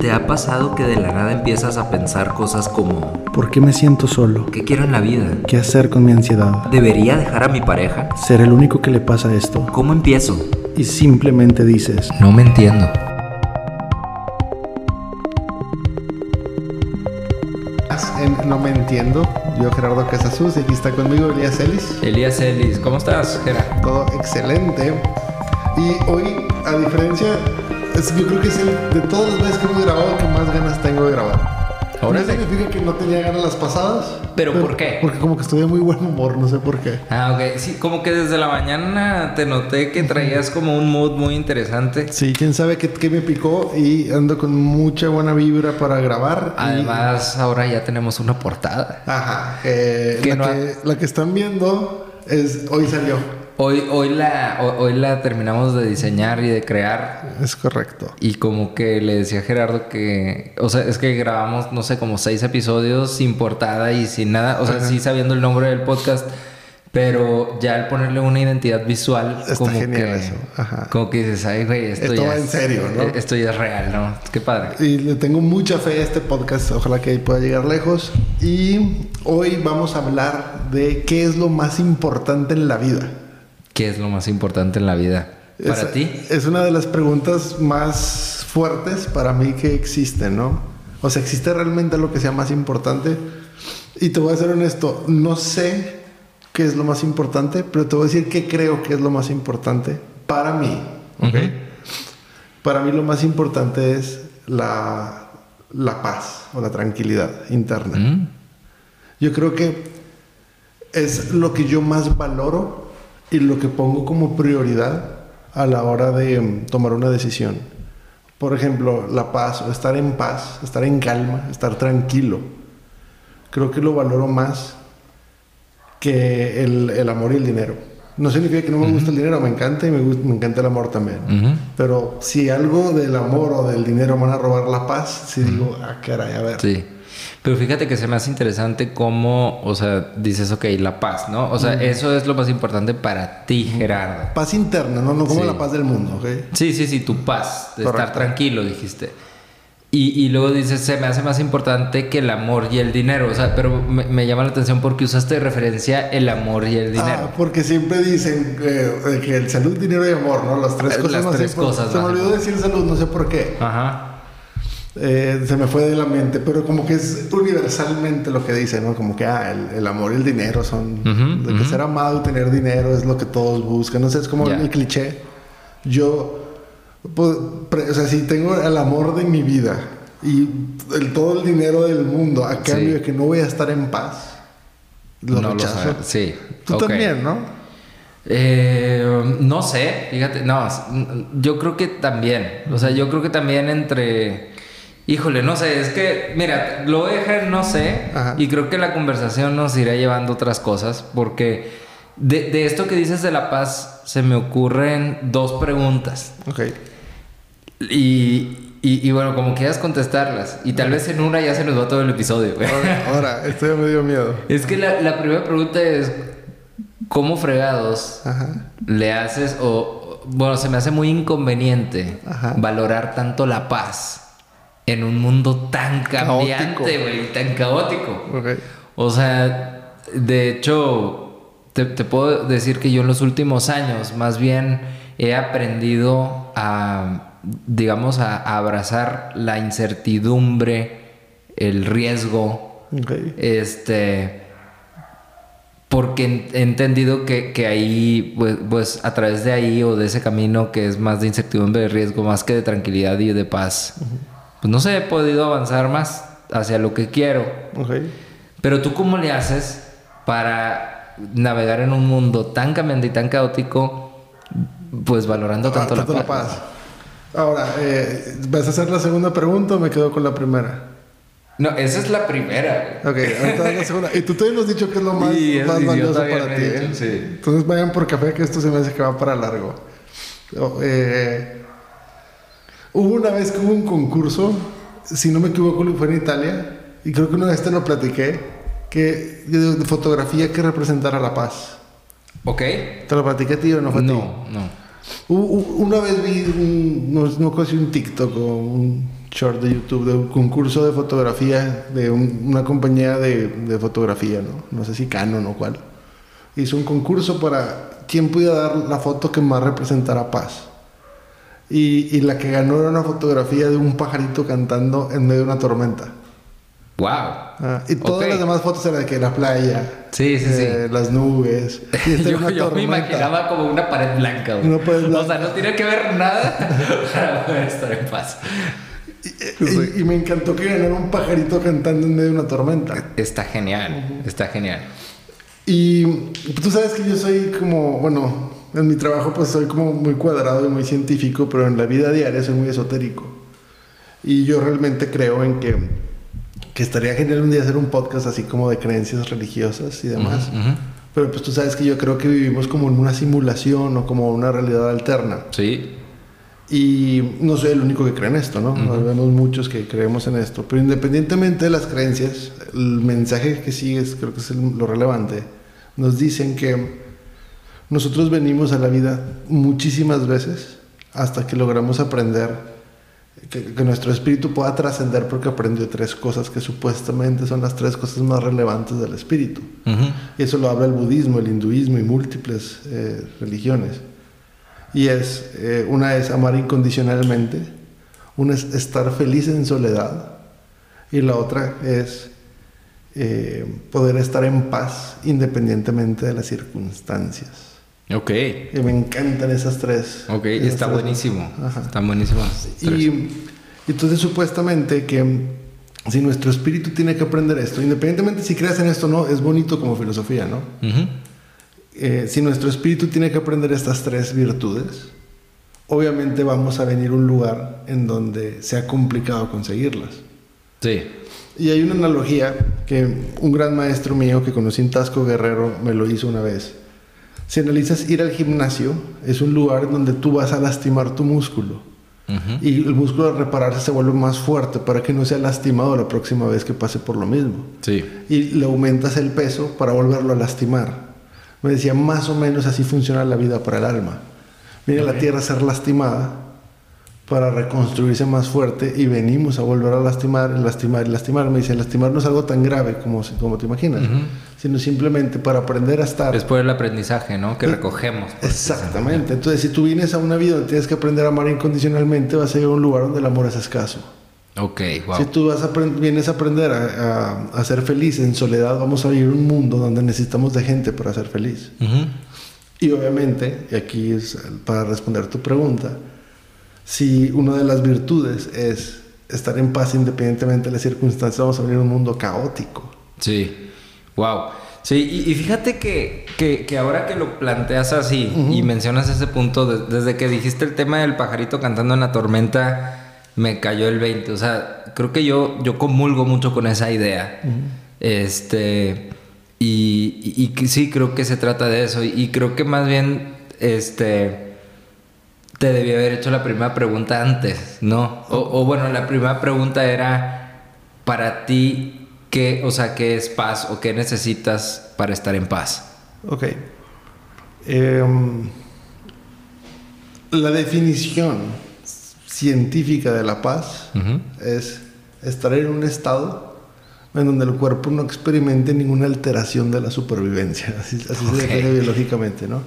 ¿Te ha pasado que de la nada empiezas a pensar cosas como ¿Por qué me siento solo? ¿qué quiero en la vida? ¿Qué hacer con mi ansiedad? ¿Debería dejar a mi pareja? ¿Ser el único que le pasa esto? ¿Cómo empiezo? Y simplemente dices, No me entiendo. En No Me Entiendo. Yo, Gerardo Casasus, y aquí está conmigo Elías Ellis. Elías Ellis, ¿cómo estás, Gera? Todo excelente. Y hoy, a diferencia, es- yo creo que es el de todas las veces que hemos grabado que más ganas tengo de grabar. Órale. No significa que no tenía ganas las pasadas. ¿Pero por qué? Porque como que estoy de muy buen humor, no sé por qué. Ah, ok. Sí, como que desde la mañana te noté que traías como un mood muy interesante. Sí, quién sabe qué, qué me picó y ando con mucha buena vibra para grabar. y- Además, ahora ya tenemos una portada. Ajá. eh, la, no ha- que, la que están viendo es hoy salió. Hoy, hoy, la, ho- hoy la terminamos de diseñar y de crear. Es correcto. Y como que le decía a Gerardo que, o sea, es que grabamos, no sé, como seis episodios sin portada y sin nada, o sea, Ajá. sí sabiendo el nombre del podcast, pero ya al ponerle una identidad visual, Está como genial que, eso, ajá. como que dices, ay, güey, esto, Esto ya va en serio, ¿no? eh, Esto ya es real, ¿no? Qué padre. Y le tengo mucha fe a este podcast. Ojalá que pueda llegar lejos. Y hoy vamos a hablar de qué es lo más importante en la vida. ¿Qué es lo más importante en la vida? ¿Para Es- ti? Es una de las preguntas más fuertes para mí que existen, ¿no? O sea, ¿existe realmente lo que sea más importante? Y te voy a ser honesto, no sé qué es lo más importante, pero te voy a decir qué creo que es lo más importante para mí. ¿ok? Ujú. Para mí lo más importante es la, la paz o la tranquilidad interna. Mm, Yo creo que es lo que yo más valoro y lo que pongo como prioridad a la hora de mm, tomar una decisión. Por ejemplo, la paz, o estar en paz, estar en calma, estar tranquilo. Creo que lo valoro más que el, el amor y el dinero. No significa que no me gusta el dinero, me encanta y me, encanta el amor también. Pero si algo del amor o del dinero me van a robar la paz, sí digo, ah, caray, a ver. Sí. Pero fíjate que se me hace interesante cómo, o sea, dices, ok, la paz, ¿no? O sea, eso es lo más importante para ti, Gerardo. Paz interna, no, no como Sí. la paz del mundo, ¿ok? Sí, sí, sí, tu paz, de estar tranquilo, dijiste. Y, y luego dices, se me hace más importante que el amor y el dinero. O sea, pero me, me llama la atención porque usaste de referencia el amor y el dinero. Ah, porque siempre dicen eh, que el salud, dinero y amor, ¿no? Las tres Eh, cosas las más tres importantes. cosas Se me olvidó decir salud, no sé por qué. Ajá. Eh, se me fue de la mente, pero como que es universalmente lo que dicen, ¿no? Como que ah, el, el amor y el dinero son. Ujú, de que ujú. ser amado y tener dinero es lo que todos buscan. No sé, es como Ya. el cliché. Yo, pues, pre- o sea, si tengo el amor de mi vida y el, todo el dinero del mundo a cambio Sí. de que no voy a estar en paz, lo no rechazo. lo. Sí. Tú ok. también, ¿no? Eh, no sé, fíjate, no, yo creo que también, o sea, yo creo que también entre, híjole, no sé, es que, mira, lo voy a dejar, en no sé, Ajá. y creo que la conversación nos irá llevando otras cosas, porque de, de esto que dices de la paz, se me ocurren dos preguntas, Ok. y, y, y bueno, como quieras contestarlas, y tal vez en una ya se nos va todo el episodio. Ahora, ahora, esto ya me dio miedo. Es que la, la primera pregunta es, ¿cómo fregados Ajá. le haces o bueno, se me hace muy inconveniente Ajá. valorar tanto la paz en un mundo tan cambiante, güey, tan caótico. Ok. O sea, de hecho, te, te puedo decir que yo en los últimos años más bien he aprendido a, digamos, a, a abrazar la incertidumbre, el riesgo, Ok. este. Porque he entendido que, que ahí, pues, pues, a través de ahí o de ese camino que es más de incertidumbre, de riesgo, más que de tranquilidad y de paz, pues no sé, he podido avanzar más hacia lo que quiero. Ok. Pero tú, ¿cómo le haces para navegar en un mundo tan cambiante y tan caótico, pues valorando tanto, Ah, la, paz? Ahora, eh, ¿vas a hacer la segunda pregunta o me quedo con la primera? No, esa es la primera. Ok, ahorita es la segunda. Y tú todavía nos has dicho que es lo más, es- valioso para ti. he dicho, ¿eh? sí. Entonces vayan por café que esto se me hace que va para largo. Oh, eh, hubo una vez que hubo un concurso, si no me equivoco, fue en Italia, y creo que una vez te lo platiqué, que de, de fotografía que representara la paz. ¿Ok? ¿Te lo platiqué a ti o no fue a ti? No, no. Una vez vi un, no, no sé si un TikTok o un short de YouTube de un concurso de fotografía de un- una compañía de, de fotografía, ¿no? No sé si Canon o cuál. Hizo un concurso para quién pudiera dar la foto que más representara paz. Y, y la que ganó era una fotografía de un pajarito cantando en medio de una tormenta. Wow. Ah, y todas las demás fotos eran de que la playa, Sí, sí, sí. eh, las nubes. Y Yo, una yo me imaginaba como una pared blanca. güey. Una pared O sea, no tiene que ver nada para poder estar en paz. Y, y me encantó que ganara un pajarito cantando en medio de una tormenta. Está genial, está genial. Y tú sabes que yo soy como, bueno, en mi trabajo pues soy como muy cuadrado y muy científico, pero en la vida diaria soy muy esotérico. Y yo realmente creo en que, que estaría genial un día hacer un podcast así como de creencias religiosas y demás. Ujú, ujú. Pero pues tú sabes que yo creo que vivimos como en una simulación o como una realidad alterna. Sí, Y no soy el único que cree en esto, ¿no? Vemos muchos que creemos en esto. Pero independientemente de las creencias, el mensaje que sigue es, creo que es el- lo relevante. Nos dicen que nosotros venimos a la vida muchísimas veces hasta que logramos aprender, que, que nuestro espíritu pueda trascender porque aprendió tres cosas que supuestamente son las tres cosas más relevantes del espíritu. Y eso lo habla el budismo, el hinduismo y múltiples eh, religiones. Y es, eh, una es amar incondicionalmente, una es estar feliz en soledad y la otra es eh, poder estar en paz independientemente de las circunstancias. Ok, Y me encantan esas tres. ok, esas está tres. buenísimo. Ajá. Está buenísimo. Y entonces supuestamente que si nuestro espíritu tiene que aprender esto, independientemente si creas en esto o no, es bonito como filosofía, ¿no? Ujú. Eh, si nuestro espíritu tiene que aprender estas tres virtudes, obviamente vamos a venir a un lugar en donde sea complicado conseguirlas. Sí. Y hay una analogía que un gran maestro mío que conocí en Tasco Guerrero me lo hizo una vez. Si analizas ir al gimnasio, es un lugar en donde tú vas a lastimar tu músculo. Y el músculo al repararse se vuelve más fuerte para que no sea lastimado la próxima vez que pase por lo mismo. Sí. Y le aumentas el peso para volverlo a lastimar. Me decía, más o menos así funciona la vida para el alma. Viene la tierra a ser lastimada para reconstruirse más fuerte y venimos a volver a lastimar, lastimar y lastimar. Me dice, lastimar no es algo tan grave como, como te imaginas, Ujú. sino simplemente para aprender a estar... Es por el aprendizaje, ¿no? Que recogemos. pues. Exactamente. Entonces, si tú vienes a una vida donde tienes que aprender a amar incondicionalmente, vas a ir a un lugar donde el amor es escaso. Ok, wow. Si tú vas a vienes a aprender a, a- a ser feliz en soledad, vamos a vivir un mundo donde necesitamos de gente para ser feliz. Ujú. Y obviamente, y aquí es para responder tu pregunta, si una de las virtudes es estar en paz independientemente de las circunstancias, vamos a vivir un mundo caótico. Sí, wow. Sí, y, y fíjate que, que, que ahora que lo planteas así y mencionas ese punto, de- desde que dijiste el tema del pajarito cantando en la tormenta, me cayó el 20. O sea, creo que yo, yo comulgo mucho con esa idea. Este, y, y- y sí, creo que se trata de eso. Y, y creo que más bien, este, te debí haber hecho la primera pregunta antes, ¿no? O, o bueno, la primera pregunta era, para ti, ¿qué, o sea, qué es paz o qué necesitas para estar en paz? Ok. Em, la definición científica de la paz es estar en un estado en donde el cuerpo no experimente ninguna alteración de la supervivencia. Así, así se define biológicamente, ¿no?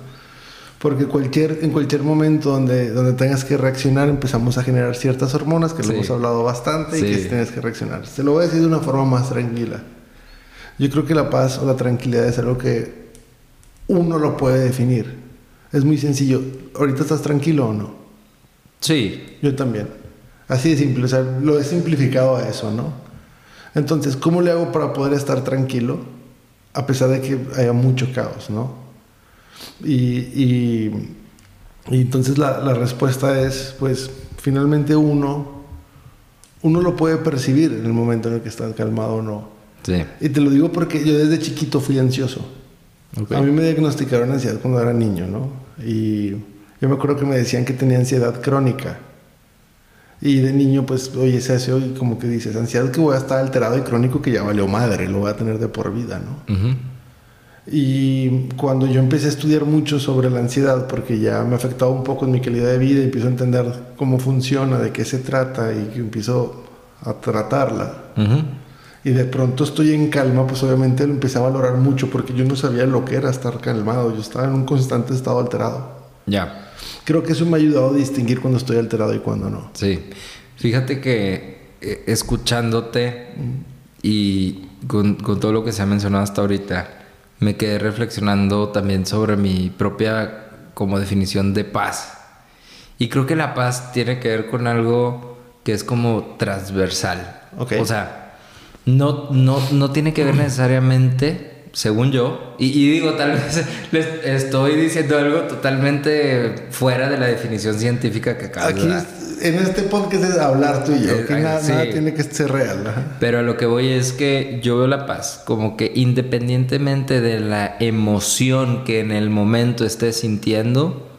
Porque cualquier, en cualquier momento donde, donde tengas que reaccionar empezamos a generar ciertas hormonas que lo Sí. hemos hablado bastante Sí. y que tienes que reaccionar. Te lo voy a decir de una forma más tranquila. Yo creo que la paz o la tranquilidad es algo que uno lo puede definir. Es muy sencillo. ¿Ahorita estás tranquilo o no? Sí, Yo también. Así de simple, o sea, lo he simplificado a eso, ¿no? Entonces, ¿cómo le hago para poder estar tranquilo a pesar de que haya mucho caos, ¿no? Y, y- y entonces la, la respuesta es, pues, finalmente uno, uno lo puede percibir en el momento en el que está calmado o no. sí. Y te lo digo porque yo desde chiquito fui ansioso. A mí me diagnosticaron ansiedad cuando era niño, ¿no? Y yo me acuerdo que me decían que tenía ansiedad crónica. Y de niño, pues, oye, se hace hoy como que dices, ansiedad que voy a estar alterado y crónico que ya valió madre, lo voy a tener de por vida, ¿no? Ujú. Y cuando yo empecé a estudiar mucho sobre la ansiedad, porque ya me afectaba un poco en mi calidad de vida, y empiezo a entender cómo funciona, de qué se trata y que empiezo a tratarla. Ujú. Y de pronto estoy en calma, pues obviamente lo empecé a valorar mucho porque yo no sabía lo que era estar calmado, yo estaba en un constante estado alterado. Ya. Creo que eso me ha ayudado a distinguir cuando estoy alterado y cuando no. Sí. Fíjate que eh, escuchándote y con, con todo lo que se ha mencionado hasta ahorita, me quedé reflexionando también sobre mi propia como definición de paz. Y creo que la paz tiene que ver con algo que es como transversal. Ok. O sea, no, no, no tiene que ver necesariamente, según yo, y, y digo, tal vez les estoy diciendo algo totalmente fuera de la definición científica que acabas Aquí de dar. en este podcast es hablar tú y yo, que nada, sí. nada tiene que ser real. ajá. Pero a lo que voy es que yo veo la paz como que independientemente de la emoción que en el momento estés sintiendo,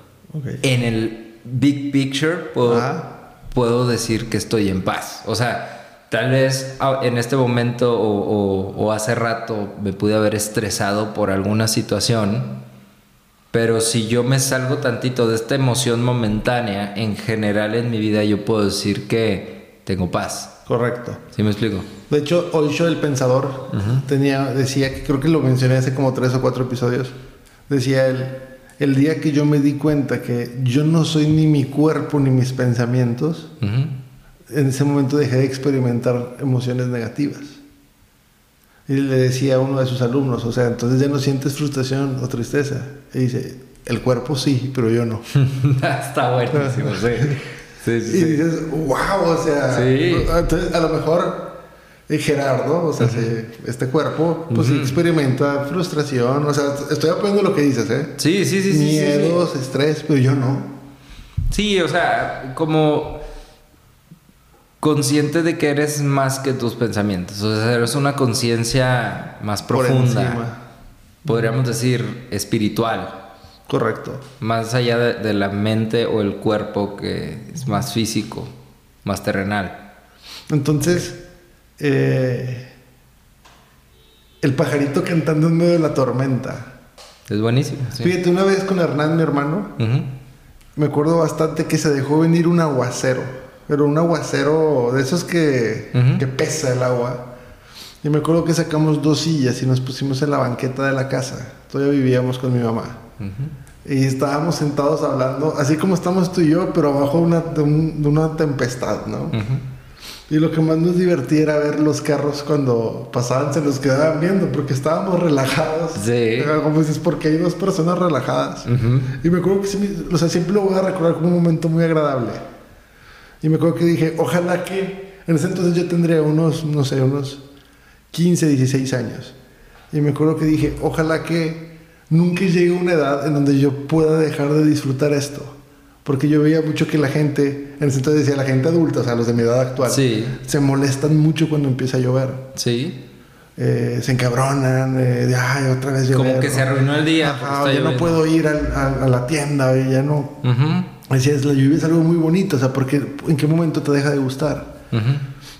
en el big picture puedo, Ajá. puedo decir que estoy en paz. O sea, tal vez ah, en este momento o, o- o hace rato me pude haber estresado por alguna situación, pero si yo me salgo tantito de esta emoción momentánea, en general en mi vida yo puedo decir que tengo paz. Correcto. ¿Sí me explico? De hecho, Osho el pensador tenía, decía que creo que lo mencioné hace como tres o cuatro episodios. Decía él, el día que yo me di cuenta que yo no soy ni mi cuerpo ni mis pensamientos. En ese momento dejé de experimentar emociones negativas. Y le decía a uno de sus alumnos, o sea, entonces ya no sientes frustración o tristeza. Y dice, el cuerpo sí, pero yo no. Está buenísimo, sí. Sí, sí, Y dices, wow, o sea, Sí. entonces a lo mejor eh, Gerardo, o sea, se- este cuerpo, pues sí Ujú. experimenta frustración, o sea, estoy apoyando lo que dices, ¿eh? Sí, sí, sí. Miedos, estrés, pero yo no. Sí, o sea, como consciente de que eres más que tus pensamientos. O sea, eres una conciencia más profunda. Podríamos decir espiritual. Correcto. Más allá de, de la mente o el cuerpo que es más físico, más terrenal. Entonces, eh, el pajarito cantando en medio de la tormenta. Es buenísimo. sí. Fíjate, una vez con Hernán, mi hermano, me acuerdo bastante que se dejó venir un aguacero, pero un aguacero de esos que, Ujú. que pesa el agua. Y me acuerdo que sacamos dos sillas y nos pusimos en la banqueta de la casa. Todavía vivíamos con mi mamá. Ujú. Y estábamos sentados hablando, así como estamos tú y yo, pero bajo una, de, un- de una tempestad, ¿no? Ujú. Y lo que más nos divertía era ver los carros cuando pasaban, se los quedaban viendo, porque estábamos relajados. Sí. Como dices, porque hay dos personas relajadas. Ujú. Y me acuerdo que, sí o sea, siempre lo voy a recordar como un momento muy agradable. Y me acuerdo que dije, ojalá que, en ese entonces yo tendría unos, no sé, unos 15, 16 años. Y me acuerdo que dije, ojalá que nunca llegue una edad en donde yo pueda dejar de disfrutar esto. Porque yo veía mucho que la gente, en ese entonces decía la gente adulta, o sea, los de mi edad actual, Sí. se molestan mucho cuando empieza a llover. Sí. Eh, se encabronan, eh, de, ay, otra vez llover. Como que se arruinó el día. Ajá, ya no lloviendo". puedo ir al- a, a la tienda, ya no. Ujú. Decías, la lluvia es algo muy bonito, o sea, porque ¿en qué momento te deja de gustar? Ujú.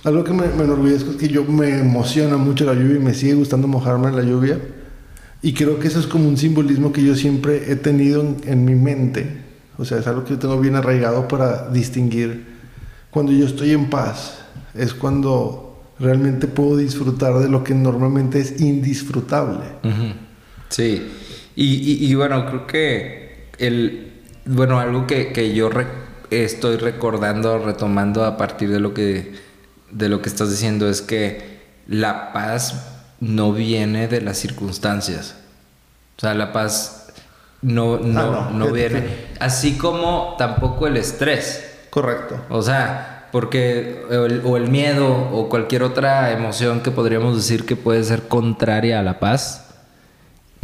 Algo que me, me enorgullezco es que yo me emociona mucho la lluvia y me sigue gustando mojarme en la lluvia. Y creo que eso es como un simbolismo que yo siempre he tenido en, en mi mente. O sea, es algo que yo tengo bien arraigado para distinguir. Cuando yo estoy en paz, es cuando realmente puedo disfrutar de lo que normalmente es indisfrutable. Ujú. Sí. Y, y- y bueno, creo que el. Bueno, algo que, que yo re- estoy recordando, retomando a partir de lo que. de lo que estás diciendo es que la paz no viene de las circunstancias. O sea, la paz no, no, Ah, no. no viene. Así como tampoco el estrés. Correcto. O sea, porque el, o el miedo o cualquier otra emoción que podríamos decir que puede ser contraria a la paz,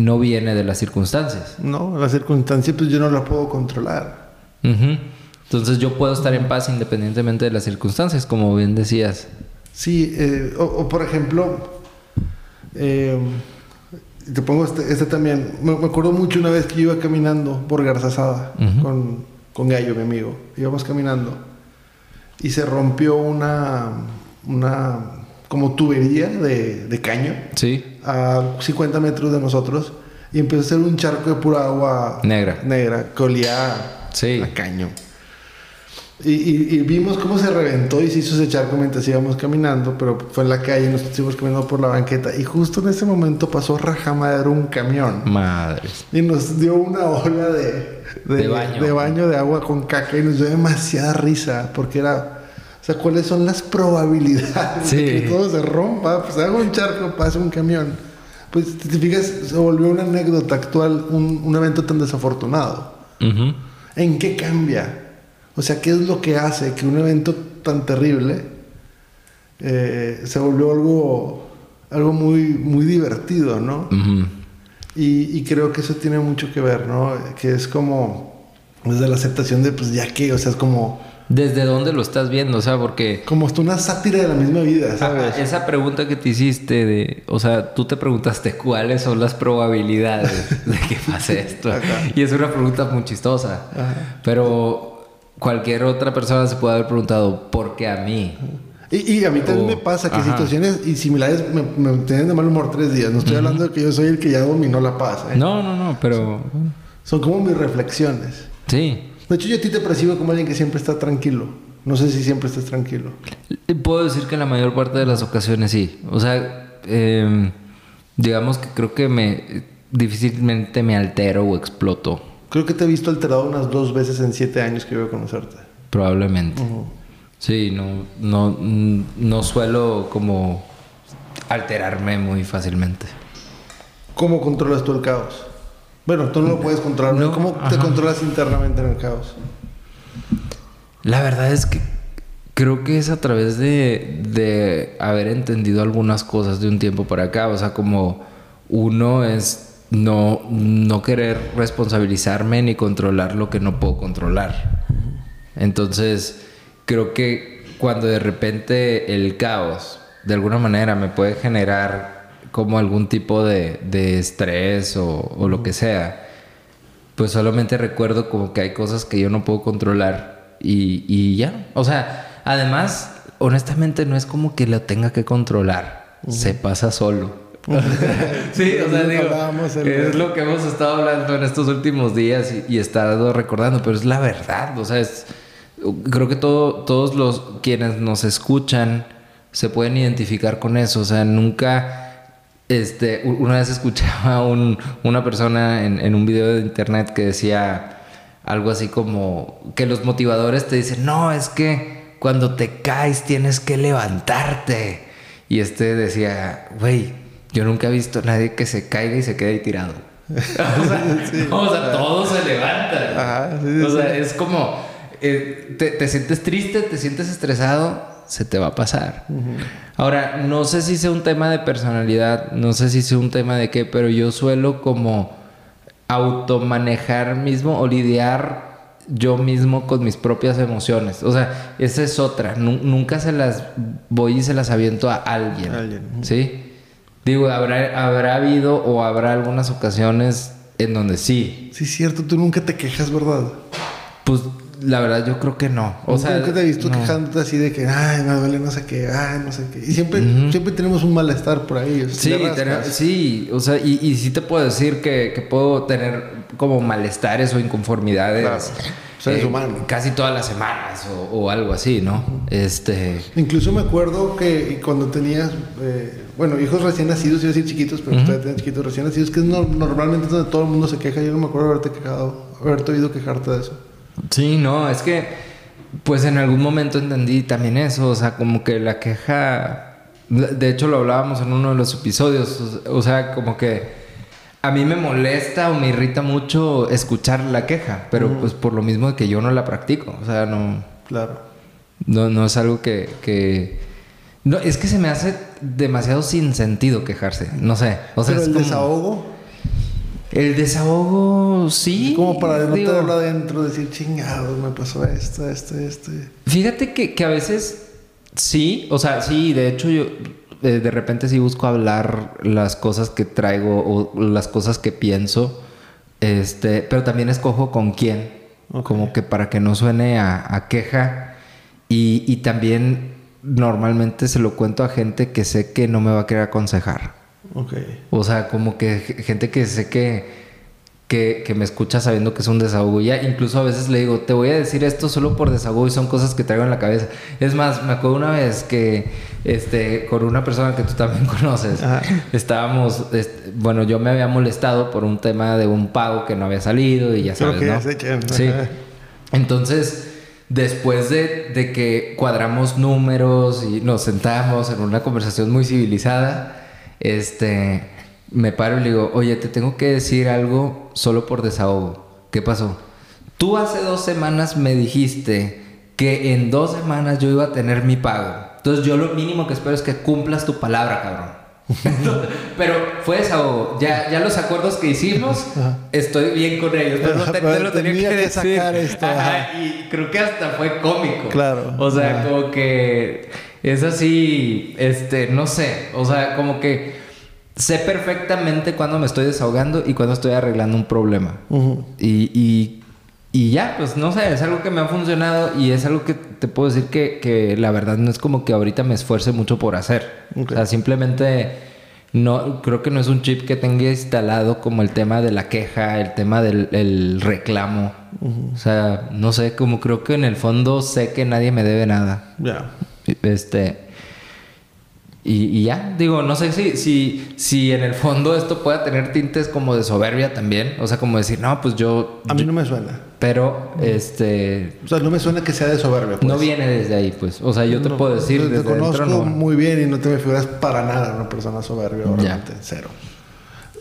no viene de las circunstancias. No, la circunstancia pues yo no la puedo controlar. Entonces yo puedo estar en paz independientemente de las circunstancias, como bien decías. Sí, eh, o, o por ejemplo, eh, te pongo este, este también. Me, me acuerdo mucho una vez que iba caminando por Garzazada Ujú. con, con Gallo, mi amigo. Íbamos caminando y se rompió una, una como tubería de, de caño Sí. A 50 metros de nosotros Y empezó a ser un charco de pura agua Negra. Negra, que olía Sí. a caño. Y, y- y vimos cómo se reventó y se hizo ese charco mientras íbamos caminando, pero fue en la calle, nos seguimos caminando por la banqueta. Y justo en ese momento pasó rajamadero un camión. Madres. Y nos dio una ola de, De baño. de baño de agua con caca y nos dio demasiada risa porque era, sea, ¿cuáles son las probabilidades Sí. de que todo se rompa? Pues haga un charco, pasa un camión. Pues si te fijas, se volvió una anécdota actual, un, un evento tan desafortunado. Ujú. ¿En qué cambia? O sea, ¿qué es lo que hace que un evento tan terrible eh, se volvió algo, algo muy, muy divertido, ¿no? Ujú. Y, y creo que eso tiene mucho que ver, ¿no? Que es como desde la aceptación de, pues ya que, o sea, es como, ¿Desde dónde lo estás viendo? O sea, porque como hasta una sátira de la misma vida, ¿sabes? Esa pregunta que te hiciste de, o sea, tú te preguntaste cuáles son las probabilidades de que pase esto. Y es una pregunta muy chistosa. Ajá. Pero cualquier otra persona se puede haber preguntado, ¿por qué a mí? Y, y a mí también Oh, me pasa que ajá. situaciones y similares me, me tienen de mal humor tres días. No estoy hablando de que yo soy el que ya dominó la paz. ¿eh? No, no, no, pero Son como mis reflexiones. sí. De hecho, yo a ti te percibo como alguien que siempre está tranquilo. No sé si siempre estás tranquilo. Puedo decir que en la mayor parte de las ocasiones sí. O sea, eh, digamos que creo que me difícilmente me altero o exploto. Creo que te he visto alterado unas dos veces en siete años que voy a conocerte. Probablemente. Sí, no, no, no suelo como alterarme muy fácilmente. ¿Cómo controlas tú el caos? Bueno, tú no lo puedes controlar. ¿Cómo te controlas internamente en el caos? La verdad es que creo que es a través de, de haber entendido algunas cosas de un tiempo para acá. O sea, como uno es no, no querer responsabilizarme ni controlar lo que no puedo controlar. Entonces, creo que cuando de repente el caos de alguna manera me puede generar como algún tipo de, de estrés o, o lo que sea, pues solamente recuerdo como que hay cosas que yo no puedo controlar y, y ya. O sea, además, honestamente no es como que lo tenga que controlar, se pasa solo. sí, o sea, Lo digo, es lo que hemos estado hablando en estos últimos días y, y he estado recordando, pero es la verdad, o sea, es, creo que todo, todos los quienes nos escuchan se pueden identificar con eso, o sea, nunca... Este, una vez escuchaba a un- una persona en, en un video de internet que decía algo así como que los motivadores te dicen, no, es que cuando te caes tienes que levantarte. Y este decía, güey, yo nunca he visto a nadie que se caiga y se quede ahí tirado. o sea, no, o sea, todos se levantan. Ajá, sí, sí, o sea, es como, eh, te, te sientes triste, te sientes estresado, se te va a pasar. Ahora, no sé si sea un tema de personalidad, no sé si sea un tema de qué, pero yo suelo como automanejar mismo o lidiar yo mismo con mis propias emociones. O sea, esa es otra. Nu- nunca se las voy y se las aviento a alguien. Alguien. ¿Sí? Digo, habrá, habrá habido o habrá algunas ocasiones en donde sí. Sí, es cierto, tú nunca te quejas, ¿verdad? Pues la verdad yo creo que no. O sea, nunca te he visto no. quejándote así de que, ay, me duele no sé qué, ay, no sé qué. Y siempre, siempre tenemos un malestar por ahí. Sí, sí, o sea, y, y sí te puedo decir que, que puedo tener como malestares o inconformidades. Claro. Seres humanos. Casi todas las semanas o, o algo así, ¿no? Este. Incluso me acuerdo que cuando tenías, eh, bueno, hijos recién nacidos, iba a decir chiquitos, pero ustedes tenían chiquitos recién nacidos, que es no- normalmente donde todo el mundo se queja. Yo no me acuerdo haberte quejado, haberte oído quejarte de eso. Sí, no, es que, pues en algún momento entendí también eso, o sea, como que la queja. De hecho, lo hablábamos en uno de los episodios, o sea, como que. A mí me molesta o me irrita mucho escuchar la queja, pero pues por lo mismo de que yo no la practico, o sea, no, Claro. No, no es algo que, que- No, es que se me hace demasiado sin sentido quejarse. No sé. O sea, pero es el como- desahogo, El desahogo, sí. es como para no digo, tenerlo adentro, decir, chingados, me pasó esto, esto, esto. Fíjate que, que a veces sí, o sea, sí, de hecho yo eh, de repente sí busco hablar las cosas que traigo o las cosas que pienso, este, pero también escojo con quién, como que para que no suene a, a queja y, y también normalmente se lo cuento a gente que sé que no me va a querer aconsejar. Ok. O sea, como que gente que sé que, que, que me escucha sabiendo que es un desahogo. Ya incluso a veces le digo, te voy a decir esto solo por desahogo y son cosas que traigo en la cabeza. Es más, me acuerdo una vez que este, con una persona que tú también conoces, Ajá. estábamos, este, bueno, yo me había molestado por un tema de un pago que no había salido y ya Creo sabes, que ¿no? ya sé quién, Sí. Entonces, después de, de que cuadramos números y nos sentamos en una conversación muy civilizada, este, me paro y le digo, oye, te tengo que decir algo solo por desahogo. ¿Qué pasó? Tú hace dos semanas me dijiste que en dos semanas yo iba a tener mi pago. Entonces yo lo mínimo que espero es que cumplas tu palabra, cabrón. Pero fue desahogo. Ya, ya los acuerdos que hicimos, estoy bien con ellos. Pero te, te lo tenía, Tenía que que decir. sacar esto, ajá. y creo que hasta fue cómico. Claro. O sea, Ajá. como que es así, este, no sé. O sea, como que sé perfectamente cuándo me estoy desahogando y cuándo estoy arreglando un problema. Y, y, y ya, pues no sé, es algo que me ha funcionado y es algo que te puedo decir que, que la verdad no es como que ahorita me esfuerce mucho por hacer. O sea, simplemente no, creo que no es un chip que tenga instalado como el tema de la queja, el tema del el reclamo. O sea, no sé, como creo que en el fondo sé que nadie me debe nada. Ya. Este. Y, y ya, digo, no sé si, si, si en el fondo esto pueda tener tintes como de soberbia también. O sea, como decir, no, pues yo. A mí no me suena. Pero, este. O sea, no me suena que sea de soberbia. pues. No viene desde ahí, pues. O sea, yo te No, puedo decir te, conozco dentro, no. muy bien y no te me figuras para nada una persona soberbia, realmente. Cero.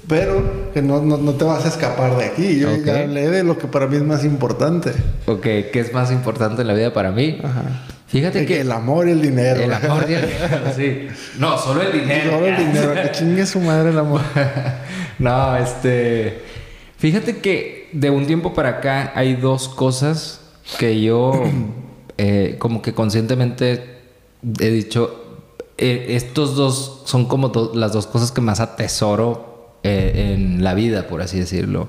Pero que no, no, no te vas a escapar de aquí. Yo Ok. ya hablé de lo que para mí es más importante. Ok, ¿qué es más importante en la vida para mí? Ajá. Fíjate que. el amor y el dinero. El amor y el sí. No, solo el dinero. Solo el dinero. Que chingue su madre el amor. no, este. Fíjate que de un tiempo para acá hay dos cosas que yo, eh, como que conscientemente he dicho. eh, estos dos son como do- las dos cosas que más atesoro eh, en la vida, por así decirlo.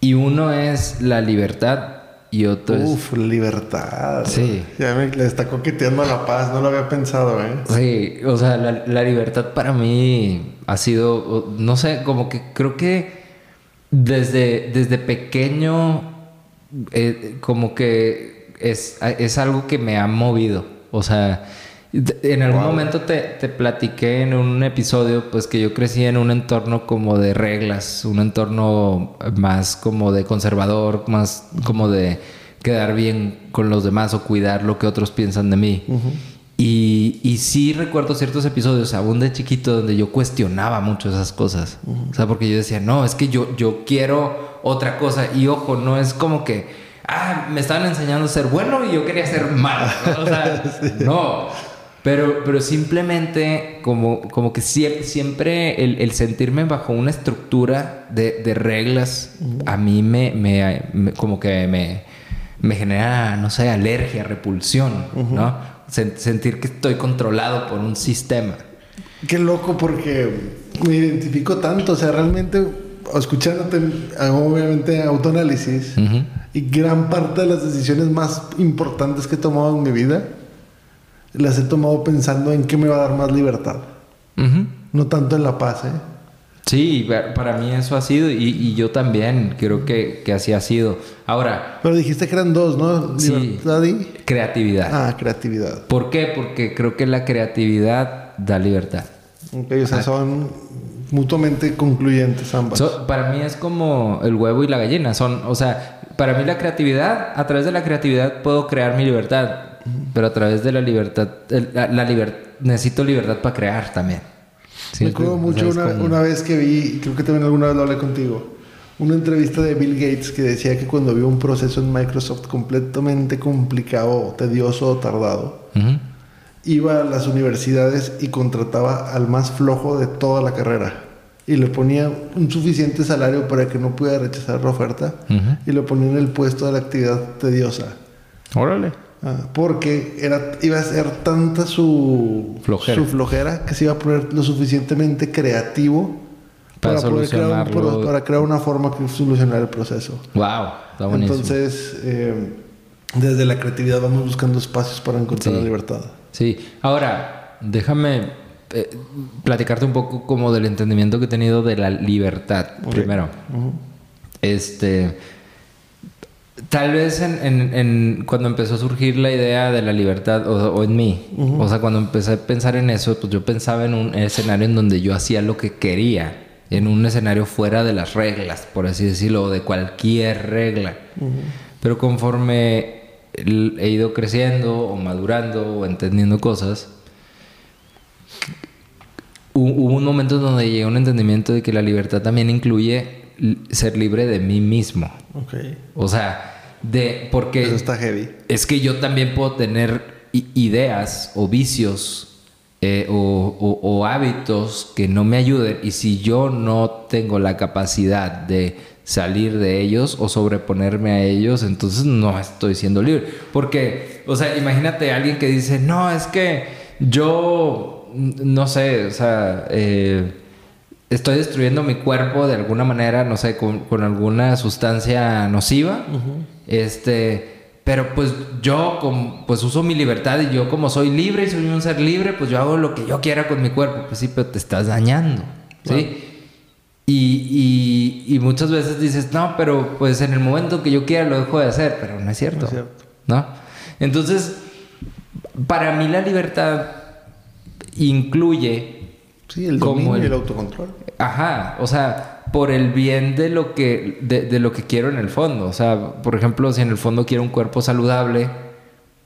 Y uno es la libertad y otro es. Uf, libertad. Sí. Ya me le está coqueteando a la paz. No lo había pensado, ¿eh? Sí, o sea, la, la libertad para mí ha sido, no sé, como que creo que desde, desde pequeño, eh, como que es, es algo que me ha movido. O sea, en algún Wow. momento te, te platiqué en un episodio, pues que yo crecí en un entorno como de reglas, un entorno más como de conservador, más como de quedar bien con los demás o cuidar lo que otros piensan de mí. Y, y sí recuerdo ciertos episodios, aún de chiquito, donde yo cuestionaba mucho esas cosas. O sea, porque yo decía, no, es que yo, yo quiero otra cosa. Y ojo, no es como que, ah, me estaban enseñando a ser bueno y yo quería ser malo. O sea, no. Pero, pero simplemente como, como que sie- siempre el, el sentirme bajo una estructura de, de reglas a mí me, me- me- como que me, me genera, no sé, alergia, repulsión, ¿no? Sen- sentir que estoy controlado por un sistema. Qué loco porque me identifico tanto. O sea, realmente, escuchándote, hago obviamente autoanálisis. Ujú. Y gran parte de las decisiones más importantes que he tomado en mi vida las he tomado pensando en qué me va a dar más libertad. Ujú. No tanto en la paz, ¿eh? Sí, pa- para mí eso ha sido y, y yo también creo que, que así ha sido. Ahora, Pero dijiste que eran dos, ¿no? Sí. Libertad y... creatividad. Ah, creatividad. ¿Por qué? Porque creo que la creatividad da libertad. Ok, o sea, son mutuamente concluyentes ambas. So, para mí es como el huevo y la gallina. Son, o sea, para mí la creatividad, a través de la creatividad puedo crear mi libertad. Pero a través de la libertad, la, la liber- necesito libertad para crear también. ¿Sí Me acuerdo? O mucho una, como- una vez que vi, creo que también alguna vez lo hablé contigo, una entrevista de Bill Gates que decía que cuando vio un proceso en Microsoft completamente complicado, tedioso, tardado, Ujú. iba a las universidades y contrataba al más flojo de toda la carrera. Y le ponía un suficiente salario para que no pudiera rechazar la oferta. Ujú. Y lo ponía en el puesto de la actividad tediosa. Órale. Ah, porque era, iba a ser tanta su Flojera. su flojera que se iba a poner lo suficientemente creativo Para poder crear, un para crear una forma que solucionara el proceso. Wow, está buenísimo. Entonces, eh, desde la creatividad vamos buscando espacios para encontrar Sí. la libertad. Sí, ahora déjame eh, platicarte un poco como del entendimiento que he tenido de la libertad, primero. Este. Tal vez en, en- en- cuando empezó a surgir la idea de la libertad, o, o en mí, o sea, cuando empecé a pensar en eso, pues yo pensaba en un escenario en donde yo hacía lo que quería, en un escenario fuera de las reglas, por así decirlo, o de cualquier regla. Pero conforme he ido creciendo, o madurando, o entendiendo cosas, hu- hubo un momento donde llegué a un entendimiento de que la libertad también incluye ser libre de mí mismo. Ok. O sea, de porque Eso está heavy. es que yo también puedo tener ideas o vicios eh, o, o- o hábitos que no me ayuden y si yo no tengo la capacidad de salir de ellos o sobreponerme a ellos, entonces no estoy siendo libre. Porque, o sea, imagínate a alguien que dice, no, es que yo, no sé, o sea, eh, estoy destruyendo mi cuerpo de alguna manera, no sé, con, con alguna sustancia nociva. Este, pero pues yo como, pues uso mi libertad y yo como soy libre y soy un ser libre, pues yo hago lo que yo quiera con mi cuerpo. Pues sí, pero te estás dañando, ¿sí? Y, y- y muchas veces dices, no, pero pues en el momento que yo quiera lo dejo de hacer, pero no es cierto. No es cierto. ¿no? Entonces, para mí la libertad incluye Sí, el Como dominio el- y el autocontrol. Ajá, o sea, por el bien de lo que de, de lo que quiero en el fondo. O sea, por ejemplo, si en el fondo quiero un cuerpo saludable,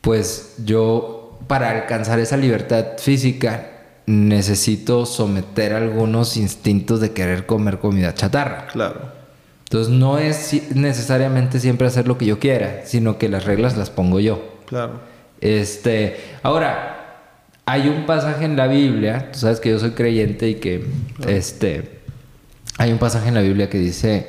pues yo para alcanzar esa libertad física necesito someter algunos instintos de querer comer comida chatarra. Claro. Entonces no es necesariamente siempre hacer lo que yo quiera, sino que las reglas las pongo yo. Claro. Este, ahora, hay un pasaje en la Biblia, tú sabes que yo soy creyente y que, este, hay un pasaje en la Biblia que dice,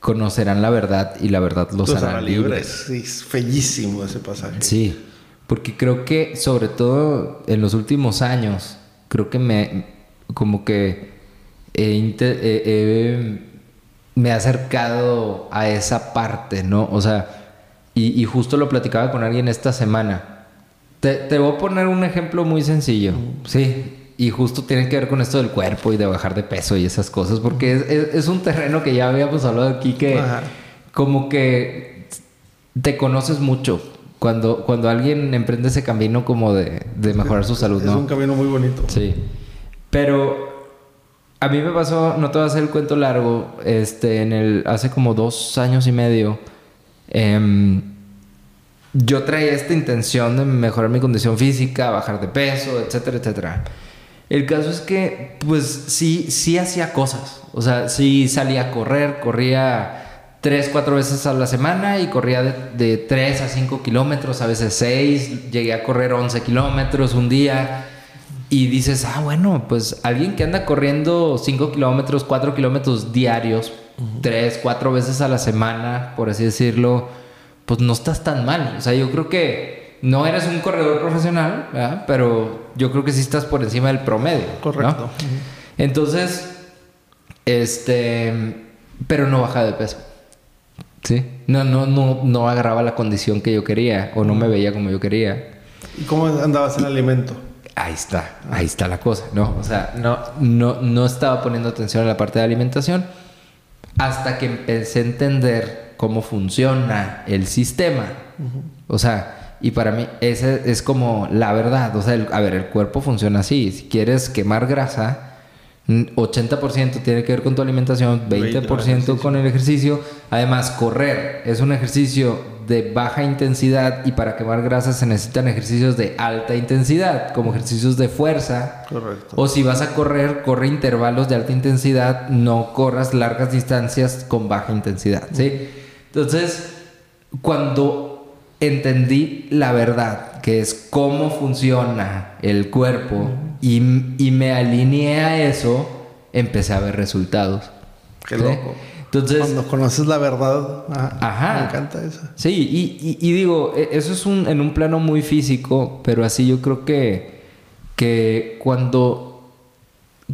conocerán la verdad y la verdad los, Los hará libres. libres. Sí, es fellísimo ese pasaje. Sí, porque creo que sobre todo en los últimos años, creo que me, como que he me he acercado a esa parte, ¿no? O sea, y, y justo lo platicaba con alguien esta semana. Te, te voy a poner un ejemplo muy sencillo, sí. Y justo tiene que ver con esto del cuerpo y de bajar de peso y esas cosas, porque es, es- es un terreno que ya habíamos hablado aquí que Ajá. como que te conoces mucho cuando, cuando alguien emprende ese camino como de, de mejorar su salud, Es ¿no? un camino muy bonito. Sí. Pero a mí me pasó, no te voy a hacer el cuento largo, este, en el, hace como dos años y medio, em, yo traía esta intención de mejorar mi condición física, bajar de peso, etcétera, etcétera. El caso es que, pues sí, sí hacía cosas. O sea, sí salía a correr, corría tres, cuatro veces a la semana y corría de, de 3 a 5 kilómetros, a veces 6. Llegué a correr 11 kilómetros un día. Y dices, ah, bueno, pues alguien que anda corriendo 5 kilómetros, 4 kilómetros diarios, 3, 4 veces a la semana, por así decirlo, pues no estás tan mal. O sea, yo creo que no eres un corredor profesional, ¿verdad? pero yo creo que sí estás por encima del promedio. ¿no? Correcto. Entonces, este, pero no baja de peso. ¿Sí? No, no, no, no agarraba la condición que yo quería o no me veía como yo quería. ¿Y cómo andabas en alimento? Ahí está, ahí está la cosa, ¿no? O sea, no, no, no estaba poniendo atención a la parte de alimentación hasta que empecé a entender cómo funciona el sistema. O sea, y para mí ese es como la verdad. O sea, el- a ver, el cuerpo funciona así. Si quieres quemar grasa, mm, 80% tiene que ver con tu alimentación, 20% con el ejercicio. Además, correr es un ejercicio de baja intensidad y para quemar grasa se necesitan ejercicios de alta intensidad, como ejercicios de fuerza. Correcto. O si vas a correr, corre intervalos de alta intensidad, no corras largas distancias con baja intensidad, ¿sí? Entonces, cuando entendí la verdad, que es cómo funciona el cuerpo, y, y me alineé a eso, empecé a ver resultados. Qué ¿sí? loco. Entonces, Cuando conoces la verdad. ah, Ajá. Me encanta eso. Sí, y, y- y digo, e- eso es un, en un plano muy físico, pero así yo creo que, que cuando,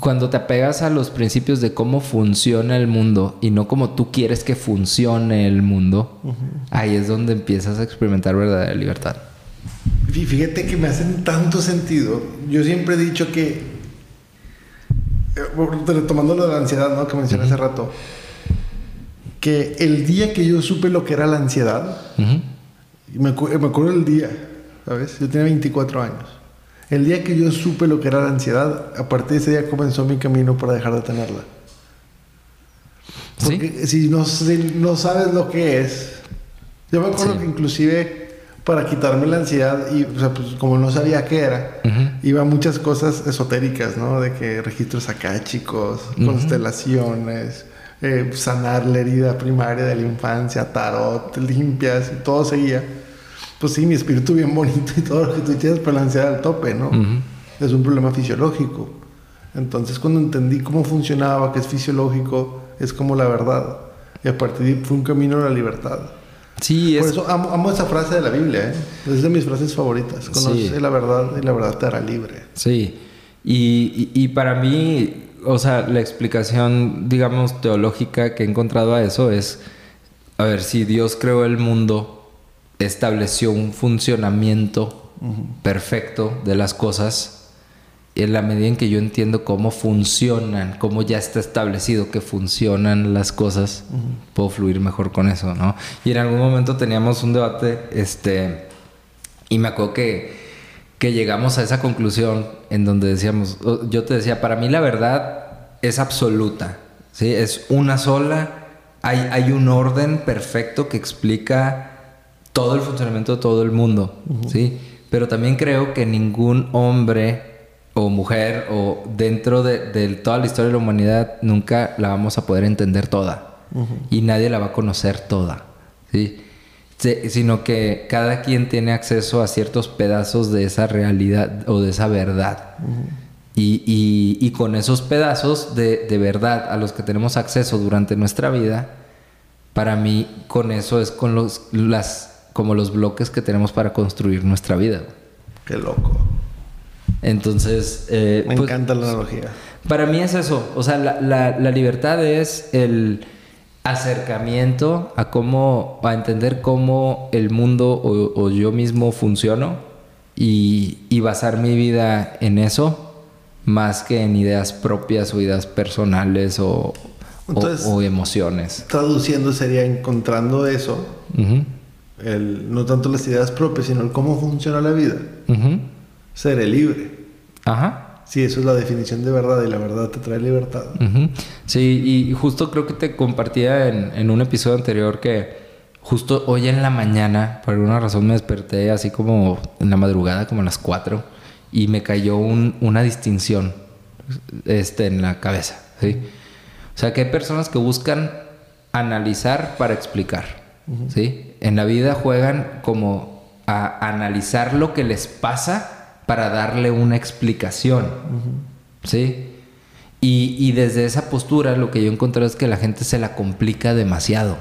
cuando te apegas a los principios de cómo funciona el mundo y no como tú quieres que funcione el mundo, ahí es donde empiezas a experimentar verdadera libertad. Fí- Fíjate que me hacen tanto sentido. Yo siempre he dicho que retomando lo de la ansiedad, ¿no? Que mencioné hace rato. Que el día que yo supe lo que era la ansiedad, Ujú. y me, acu- me acuerdo del día, ¿sabes? Yo tenía 24 años. El día que yo supe lo que era la ansiedad, a partir de ese día comenzó mi camino para dejar de tenerla. ¿Sí? Porque si no, si no sabes lo que es, yo me acuerdo Sí. que inclusive para quitarme la ansiedad, y, o sea, pues como no sabía qué era, Ujú. iba a muchas cosas esotéricas, ¿no? De que registros akáshicos, Ujú. constelaciones, eh, sanar la herida primaria de la infancia, tarot, limpias, y todo seguía. Pues sí, mi espíritu bien bonito y todo lo que tú quieras, pero la ansiedad al tope, ¿no? Es un problema fisiológico. Entonces, cuando entendí cómo funcionaba, que es fisiológico, es como la verdad. Y a partir de ahí fue un camino a la libertad. Sí, Por es, eso amo, amo esa frase de la Biblia, ¿eh? Es de mis frases favoritas. Conoce Sí. la verdad y la verdad te hará libre. Sí, y, y- y para mí, o sea, la explicación, digamos, teológica que he encontrado a eso es, a ver, si Dios creó el mundo, estableció un funcionamiento perfecto de las cosas, en la medida en que yo entiendo cómo funcionan, cómo ya está establecido que funcionan las cosas, puedo fluir mejor con eso, ¿no? Y en algún momento teníamos un debate, este, y me acuerdo que, que llegamos a esa conclusión en donde decíamos, yo te decía, para mí la verdad es absoluta, ¿sí? Es una sola, hay, hay un orden perfecto que explica todo el funcionamiento de todo el mundo, ¿sí? Pero también creo que ningún hombre o mujer o dentro de, de toda la historia de la humanidad nunca la vamos a poder entender toda y nadie la va a conocer toda, ¿sí? Sí, sino que cada quien tiene acceso a ciertos pedazos de esa realidad o de esa verdad. y, y- y con esos pedazos de, de verdad a los que tenemos acceso durante nuestra vida, para mí con eso es con los, las, como los bloques que tenemos para construir nuestra vida. Qué loco. Entonces, eh, Me pues, encanta la analogía. para mí es eso, o sea, la, la- la libertad es el acercamiento a cómo, a entender cómo el mundo o, o yo mismo funciono y, y basar mi vida en eso más que en ideas propias o ideas personales o, Entonces- o emociones. Traduciendo sería encontrando eso, Ujú, el, no tanto las ideas propias, sino el cómo funciona la vida. ujú. Seré libre. Ajá. Sí, eso es la definición de verdad y la verdad te trae libertad. Sí, y justo creo que te compartía en, en un episodio anterior que justo hoy en la mañana, por alguna razón me desperté así como en la madrugada, como a las 4, y me cayó un- una distinción este, en la cabeza. ¿sí? O sea, que hay personas que buscan analizar para explicar. ¿Sí? En la vida juegan como a analizar lo que les pasa para darle una explicación. ¿Sí? Y, y desde esa postura lo que yo encontré es que la gente se la complica demasiado.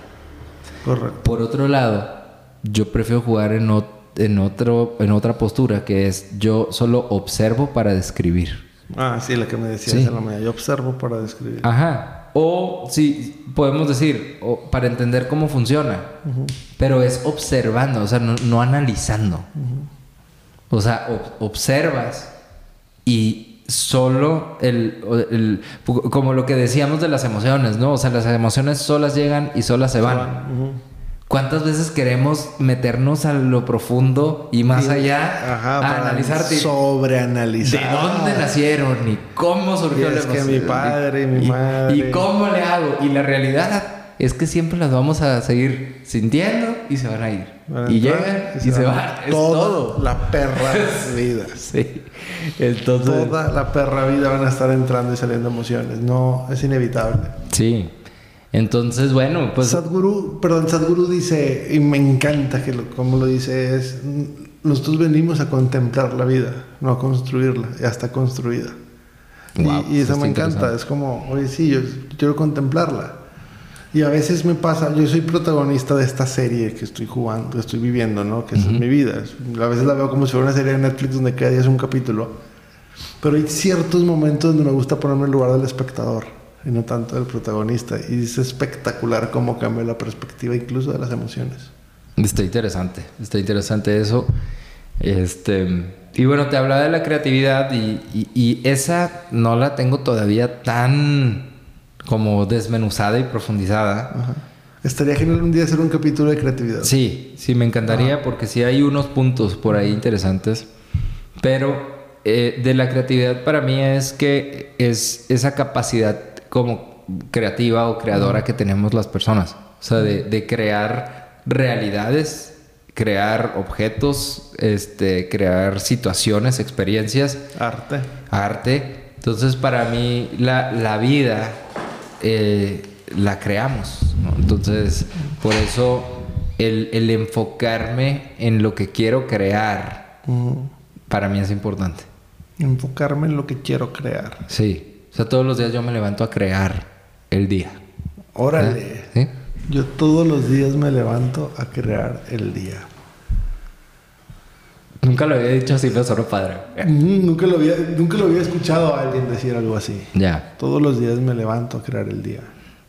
Correcto. Por otro lado, yo prefiero jugar en, ot- en, otro, en otra postura, que es yo solo observo para describir. Ah, sí, la que me decías Sí. la mañana. Yo observo para describir. Ajá. O sí, podemos decir, o para entender cómo funciona. Pero es observando, o sea, no, no analizando. O sea, ob- observas y solo el, el- como lo que decíamos de las emociones, ¿no? O sea, las emociones solas llegan y solas se van. ¿Cuántas veces queremos meternos a lo profundo y más Sí. allá Ajá, a para analizar de, Sobreanalizar. de dónde nacieron y cómo surgió Y la es que mi padre y mi y, madre. y cómo le hago. Y la realidad es que siempre las vamos a seguir sintiendo y se van a ir. Van a y llegan y se van. Es Toda todo. La perra vida. Sí. Entonces. Toda la perra vida van a estar entrando y saliendo emociones. No, es inevitable. Sí. Entonces, bueno, pues. Sadhguru, perdón, Sadhguru dice, y me encanta que lo, como lo dice, es, nosotros venimos a contemplar la vida, no a construirla, ya está construida. Y- Wow, y, eso está me encanta, es como, oye, sí, yo quiero contemplarla. Y a veces me pasa, yo soy protagonista de esta serie que estoy jugando, que estoy viviendo, ¿no? Que esa es mi vida. A veces la veo como si fuera una serie de Netflix donde cada día es un capítulo. Pero hay ciertos momentos donde me gusta ponerme en lugar del espectador y no tanto del protagonista. Y es espectacular cómo cambia la perspectiva incluso de las emociones. Está interesante, está interesante eso. Este, Y bueno, te hablaba de la creatividad y, y- y esa no la tengo todavía tan como desmenuzada y profundizada. Ajá. Estaría genial un día hacer un capítulo de creatividad. Sí, sí, me encantaría porque sí hay unos puntos por ahí interesantes. Pero eh, de la creatividad para mí es que es esa capacidad como creativa o creadora que tenemos las personas. O sea, de, de crear realidades, crear objetos, este, crear situaciones, experiencias Arte. arte. Entonces, para mí, la, la vida eh, la creamos. ¿no? Entonces, por eso, el, el enfocarme en lo que quiero crear, para mí es importante. Enfocarme en lo que quiero crear. Sí. O sea, todos los días yo me levanto a crear el día. Órale. ¿Sí? Yo todos los días me levanto a crear el día. Nunca lo había dicho así, pero solo padre. Mm, Nunca lo, había, nunca lo había escuchado a alguien decir algo así. Ya. Todos los días me levanto a crear el día.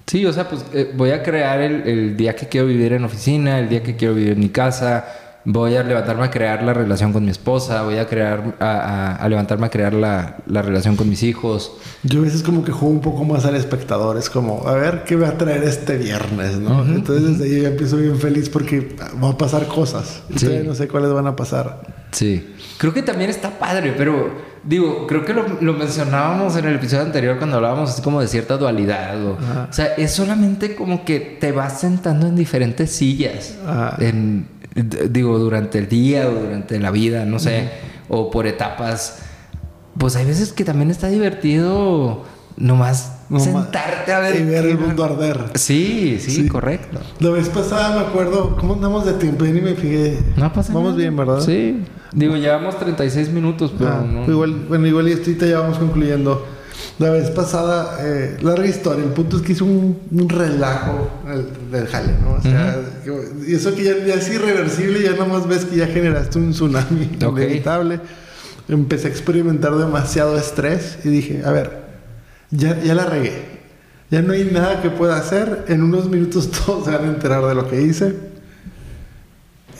Sí, o sea, pues eh, voy a crear el, el día que quiero vivir en oficina, el día que quiero vivir en mi casa, voy a levantarme a crear la relación con mi esposa, voy a crear, a, a- a levantarme a crear la, la relación con mis hijos. Yo a veces como que juego un poco más al espectador. Es como, a ver qué va a traer este viernes, ¿no? Entonces desde ahí ya empiezo bien feliz porque van a pasar cosas. Sí. no sé cuáles van a pasar. Sí. Creo que también está padre, pero digo, creo que lo, lo mencionábamos en el episodio anterior cuando hablábamos así como de cierta dualidad. O, o sea, es solamente como que te vas sentando en diferentes sillas. Ajá. En, digo, durante el día o durante la vida, no sé, o por etapas. Pues hay veces que también está divertido nomás No sentarte a ver. Y ver el mundo arder. Sí, sí, Sí. correcto. La vez pasada me acuerdo, ¿cómo andamos de tiempo? Ya ni me fijé. No pasa Vamos nada. bien, ¿verdad? Sí. Digo, llevamos 36 minutos, pero Ah, no- igual, bueno, igual y esto ya vamos concluyendo. La vez pasada, eh, larga historia. El punto es que hizo un, un relajo del, del jale, ¿no? O sea, y eso que ya, ya es irreversible, ya nomás ves que ya generaste un tsunami Ok. inevitable. Empecé a experimentar demasiado estrés y dije, a ver, ya, ya la regué. Ya no hay nada que pueda hacer. En unos minutos todos se van a enterar de lo que hice.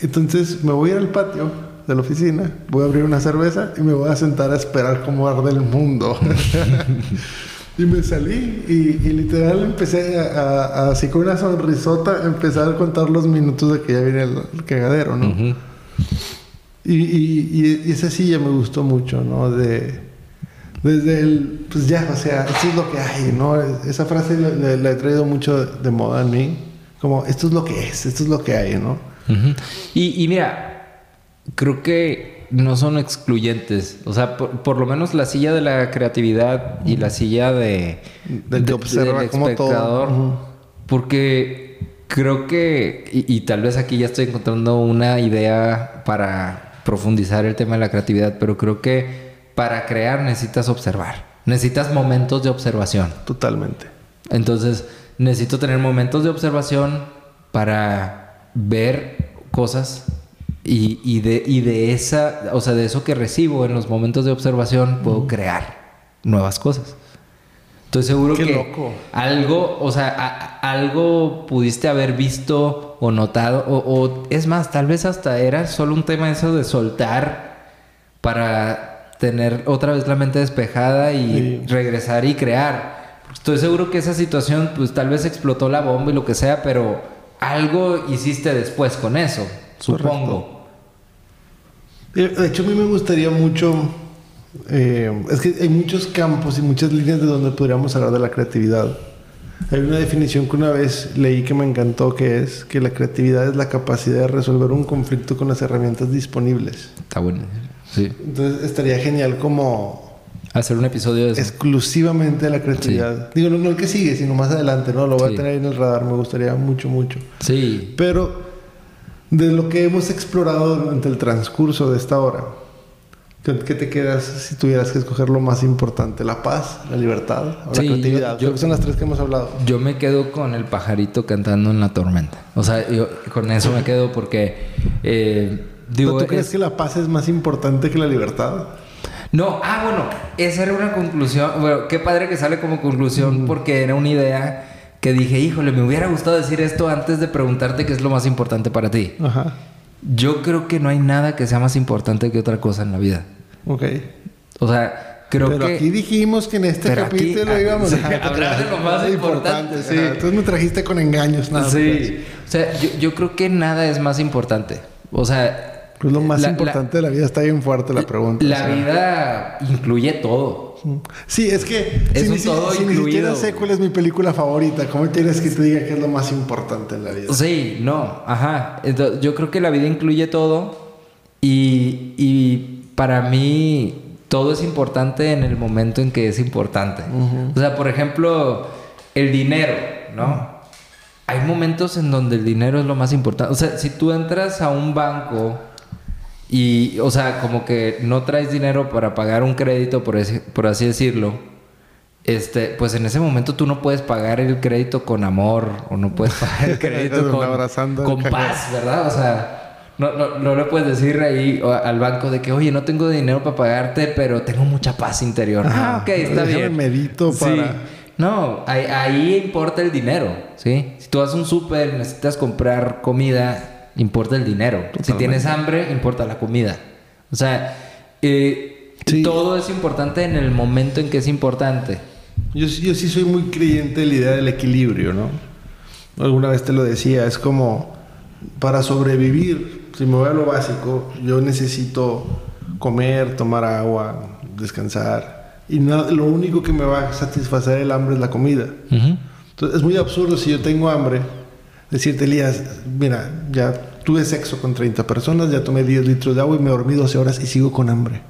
Entonces me voy a ir al patio de la oficina, voy a abrir una cerveza y me voy a sentar a esperar cómo arde el mundo. y me salí y, y literal empecé a, a- a- así con una sonrisota, empezar a contar los minutos de que ya viene el, el cagadero, ¿no? Ujú. Y, y, y esa ya me gustó mucho, ¿no? De, desde el, pues ya, o sea, esto es lo que hay, ¿no? Esa frase la, la- la he traído mucho de moda en mí, como esto es lo que es, esto es lo que hay, ¿no? Ujú. y, y mira, creo que no son excluyentes. O sea, por, por lo menos la silla de la creatividad y la silla de, Del de- observa del como todo. Porque creo que, y, y tal vez aquí ya estoy encontrando una idea para profundizar el tema de la creatividad, pero creo que para crear necesitas observar. Necesitas momentos de observación. Totalmente. Entonces, necesito tener momentos de observación para ver cosas y, y de, y de esa, o sea, de eso que recibo en los momentos de observación, puedo crear nuevas cosas. Estoy seguro Qué que loco. algo, o sea, a- algo pudiste haber visto o notado, o, o es más, tal vez hasta era solo un tema eso de soltar para tener otra vez la mente despejada y Sí. regresar y crear. Estoy seguro que esa situación, pues tal vez explotó la bomba y lo que sea, pero algo hiciste después con eso, supongo. Eh, De hecho, a mí me gustaría mucho. eh, es que hay muchos campos y muchas líneas de donde podríamos hablar de la creatividad. Hay una definición que una vez leí que me encantó, que es que la creatividad es la capacidad de resolver un conflicto con las herramientas disponibles. Está bueno. Sí. Entonces estaría genial como Hacer un episodio de eso. exclusivamente de la creatividad. Digo, no, no el que sigue, sino más adelante, ¿no? Lo voy Sí. a tener ahí en el radar, me gustaría mucho, mucho. Sí. Pero de lo que hemos explorado durante el transcurso de esta hora, ¿qué te quedas si tuvieras que escoger lo más importante? ¿La paz, la libertad o Sí, la creatividad? yo- Creo que son las tres que hemos hablado. Yo me quedo con el pajarito cantando en la tormenta. O sea, yo con eso me quedo porque eh, digo. ¿Tú crees es- que la paz es más importante que la libertad? No, ah, bueno, esa era una conclusión. Bueno, qué padre que sale como conclusión porque era una idea que dije, híjole, me hubiera gustado decir esto antes de preguntarte qué es lo más importante para ti. Ajá. Yo creo que no hay nada que sea más importante que otra cosa en la vida. Ok. O sea, creo Pero que... aquí dijimos que en este Pero aquí- capítulo ah, íbamos sí, a hablar de lo más importante, sí. Ajá, Entonces me trajiste con engaños, nada. Sí. O sea, yo, yo creo que nada es más importante. O sea... Pues lo más la- importante de la vida está bien fuerte la pregunta. La o sea. vida incluye todo. Sí, es que Es si, un ni, si- todo si ni incluido. siquiera sé cuál es mi película favorita, ¿cómo quieres que te diga qué es lo más importante en la vida? Sí, no, ajá. Entonces, yo creo que la vida incluye todo y, y para mí todo es importante en el momento en que es importante. O sea, por ejemplo, el dinero, ¿no? Hay momentos en donde el dinero es lo más importante. O sea, si tú entras a un banco y, o sea, como que no traes dinero para pagar un crédito, por, ese- por así decirlo, este, pues en ese momento tú no puedes pagar el crédito con amor o no puedes pagar el crédito con, con paz, ¿verdad? O sea, no, no, no le puedes decir ahí al banco de que, oye, no tengo dinero para pagarte, pero tengo mucha paz interior. Ah, ok, está bien. medito Sí. para- No, ahí, ahí importa el dinero, ¿sí? Si tú vas a un súper, necesitas comprar comida, importa el dinero. Si tienes hambre, importa la comida. O sea, eh, Sí. todo es importante en el momento en que es importante. Yo, sí- yo sí soy muy creyente de la idea del equilibrio, ¿no? Alguna vez te lo decía, es como para sobrevivir, si me voy a lo básico, yo necesito comer, tomar agua, descansar. Y na- lo único que me va a satisfacer el hambre es la comida. Entonces es muy absurdo si yo tengo hambre decirte, Elías, mira, ya tuve sexo con 30 personas, ya tomé 10 litros de agua y me dormí 12 horas y sigo con hambre.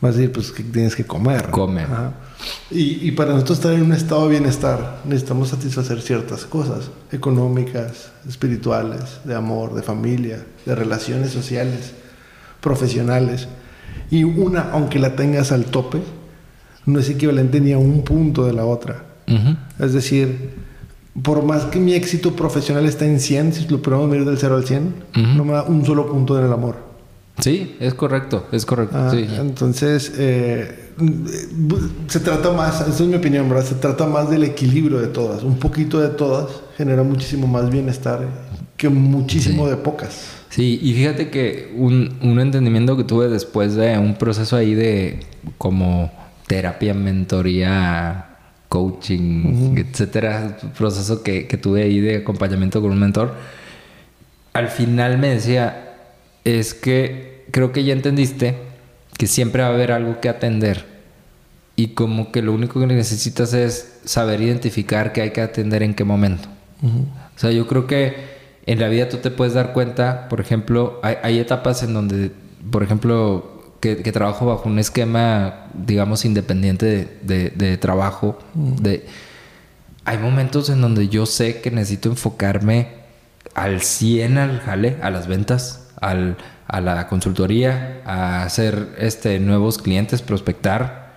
Vas a decir, pues que tienes que comer. Come. Ajá. Y, y para nosotros estar en un estado de bienestar, necesitamos satisfacer ciertas cosas económicas, espirituales, de amor, de familia, de relaciones sociales, profesionales. Y una, aunque la tengas al tope, no es equivalente ni a un punto de la otra. Es decir, por más que mi éxito profesional está en 100, si lo podemos medir del 0 al 100, Ujú. no me da un solo punto en el amor. Sí, es correcto, es correcto. Ah, sí. Entonces, eh, se trata más, esa es mi opinión, ¿verdad? Se trata más del equilibrio de todas. Un poquito de todas genera muchísimo más bienestar que muchísimo de pocas. Sí, y fíjate que un, un entendimiento que tuve después de un proceso ahí de como terapia, mentoría, coaching, etcétera, un proceso que, que tuve ahí de acompañamiento con un mentor, al final me decía, es que creo que ya entendiste que siempre va a haber algo que atender y como que lo único que necesitas es saber identificar qué hay que atender en qué momento. O sea, yo creo que en la vida tú te puedes dar cuenta, por ejemplo, hay, hay etapas en donde, por ejemplo, que, que trabajo bajo un esquema, digamos, independiente de, de- de trabajo. De, hay momentos en donde yo sé que necesito enfocarme al 100 al jale, a las ventas, al, a la consultoría, a hacer este, nuevos clientes, prospectar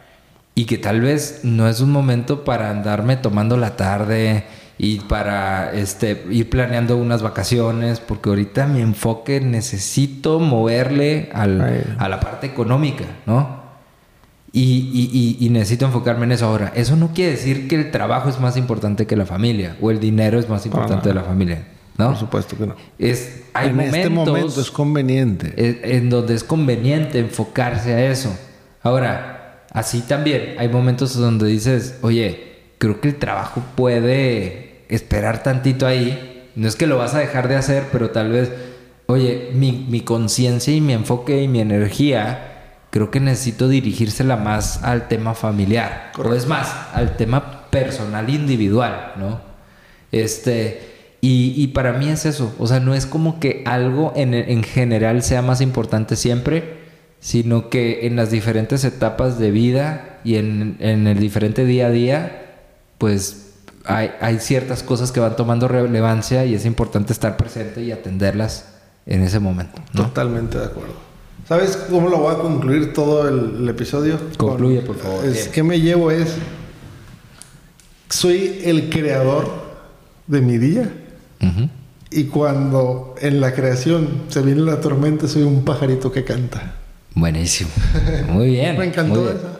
y que tal vez no es un momento para andarme tomando la tarde y para este ir planeando unas vacaciones porque ahorita mi enfoque necesito moverle al- a la parte económica, ¿no? Y, y- y- y necesito enfocarme en eso ahora. Eso no quiere decir que el trabajo es más importante que la familia o el dinero es más importante de la familia, ¿no? Por supuesto que no. Es, hay en momentos este momento es conveniente. en en donde es conveniente enfocarse a eso. Ahora, así también hay momentos donde dices, oye, creo que el trabajo puede esperar tantito ahí. No es que lo vas a dejar de hacer, pero tal vez, oye, mi, mi conciencia y mi enfoque y mi energía, creo que necesito dirigírsela más al tema familiar. O es más, al tema personal individual, ¿no? Este, y, y para mí es eso, o sea, no es como que algo en, en general sea más importante siempre, sino que en las diferentes etapas de vida y en, en el diferente día a día, pues hay, hay ciertas cosas que van tomando relevancia y es importante estar presente y atenderlas en ese momento. ¿no? Totalmente de acuerdo. ¿Sabes cómo lo voy a concluir todo el, el episodio? Concluye, Con- por favor. Es que me llevo es soy el creador de mi día y cuando en la creación se viene la tormenta soy un pajarito que canta. Buenísimo. Muy bien. Me encantó muy bien. esa.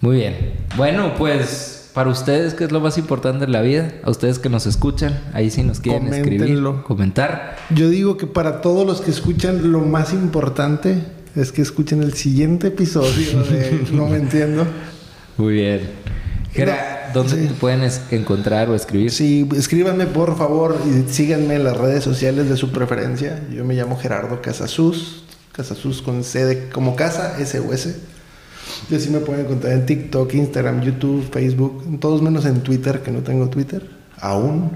Muy bien. Bueno, pues para ustedes, ¿qué es lo más importante en la vida? A ustedes que nos escuchan, ahí sí nos quieren escribir, Coméntenlo. comentar. Yo digo que para todos los que escuchan lo más importante es que escuchen el siguiente episodio de No me entiendo. Muy bien. Gera, ¿dónde sí. te pueden encontrar o escribir? Sí, escríbanme por favor y síganme en las redes sociales de su preferencia. Yo me llamo Gerardo Casasus, Casasus con C de, como casa, S o S. Y así me pueden encontrar en TikTok, Instagram, YouTube, Facebook, todos menos en Twitter, que no tengo Twitter, aún.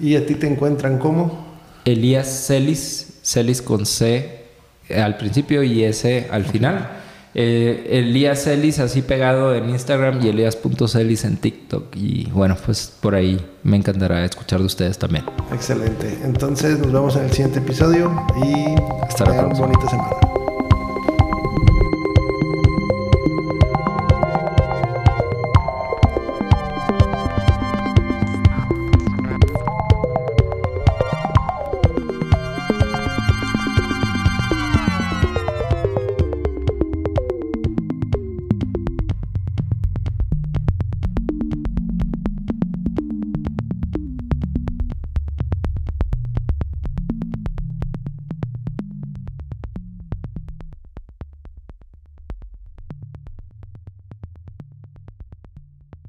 Y a ti te encuentran como Elías Celis, Celis con C eh, al principio y S al final. Eh, Elías Celis así pegado en Instagram y Elías.celis en TikTok. Y bueno, pues por ahí me encantará escuchar de ustedes también. excelente. Entonces nos vemos en el siguiente episodio y Hasta la próxima. bonita semana.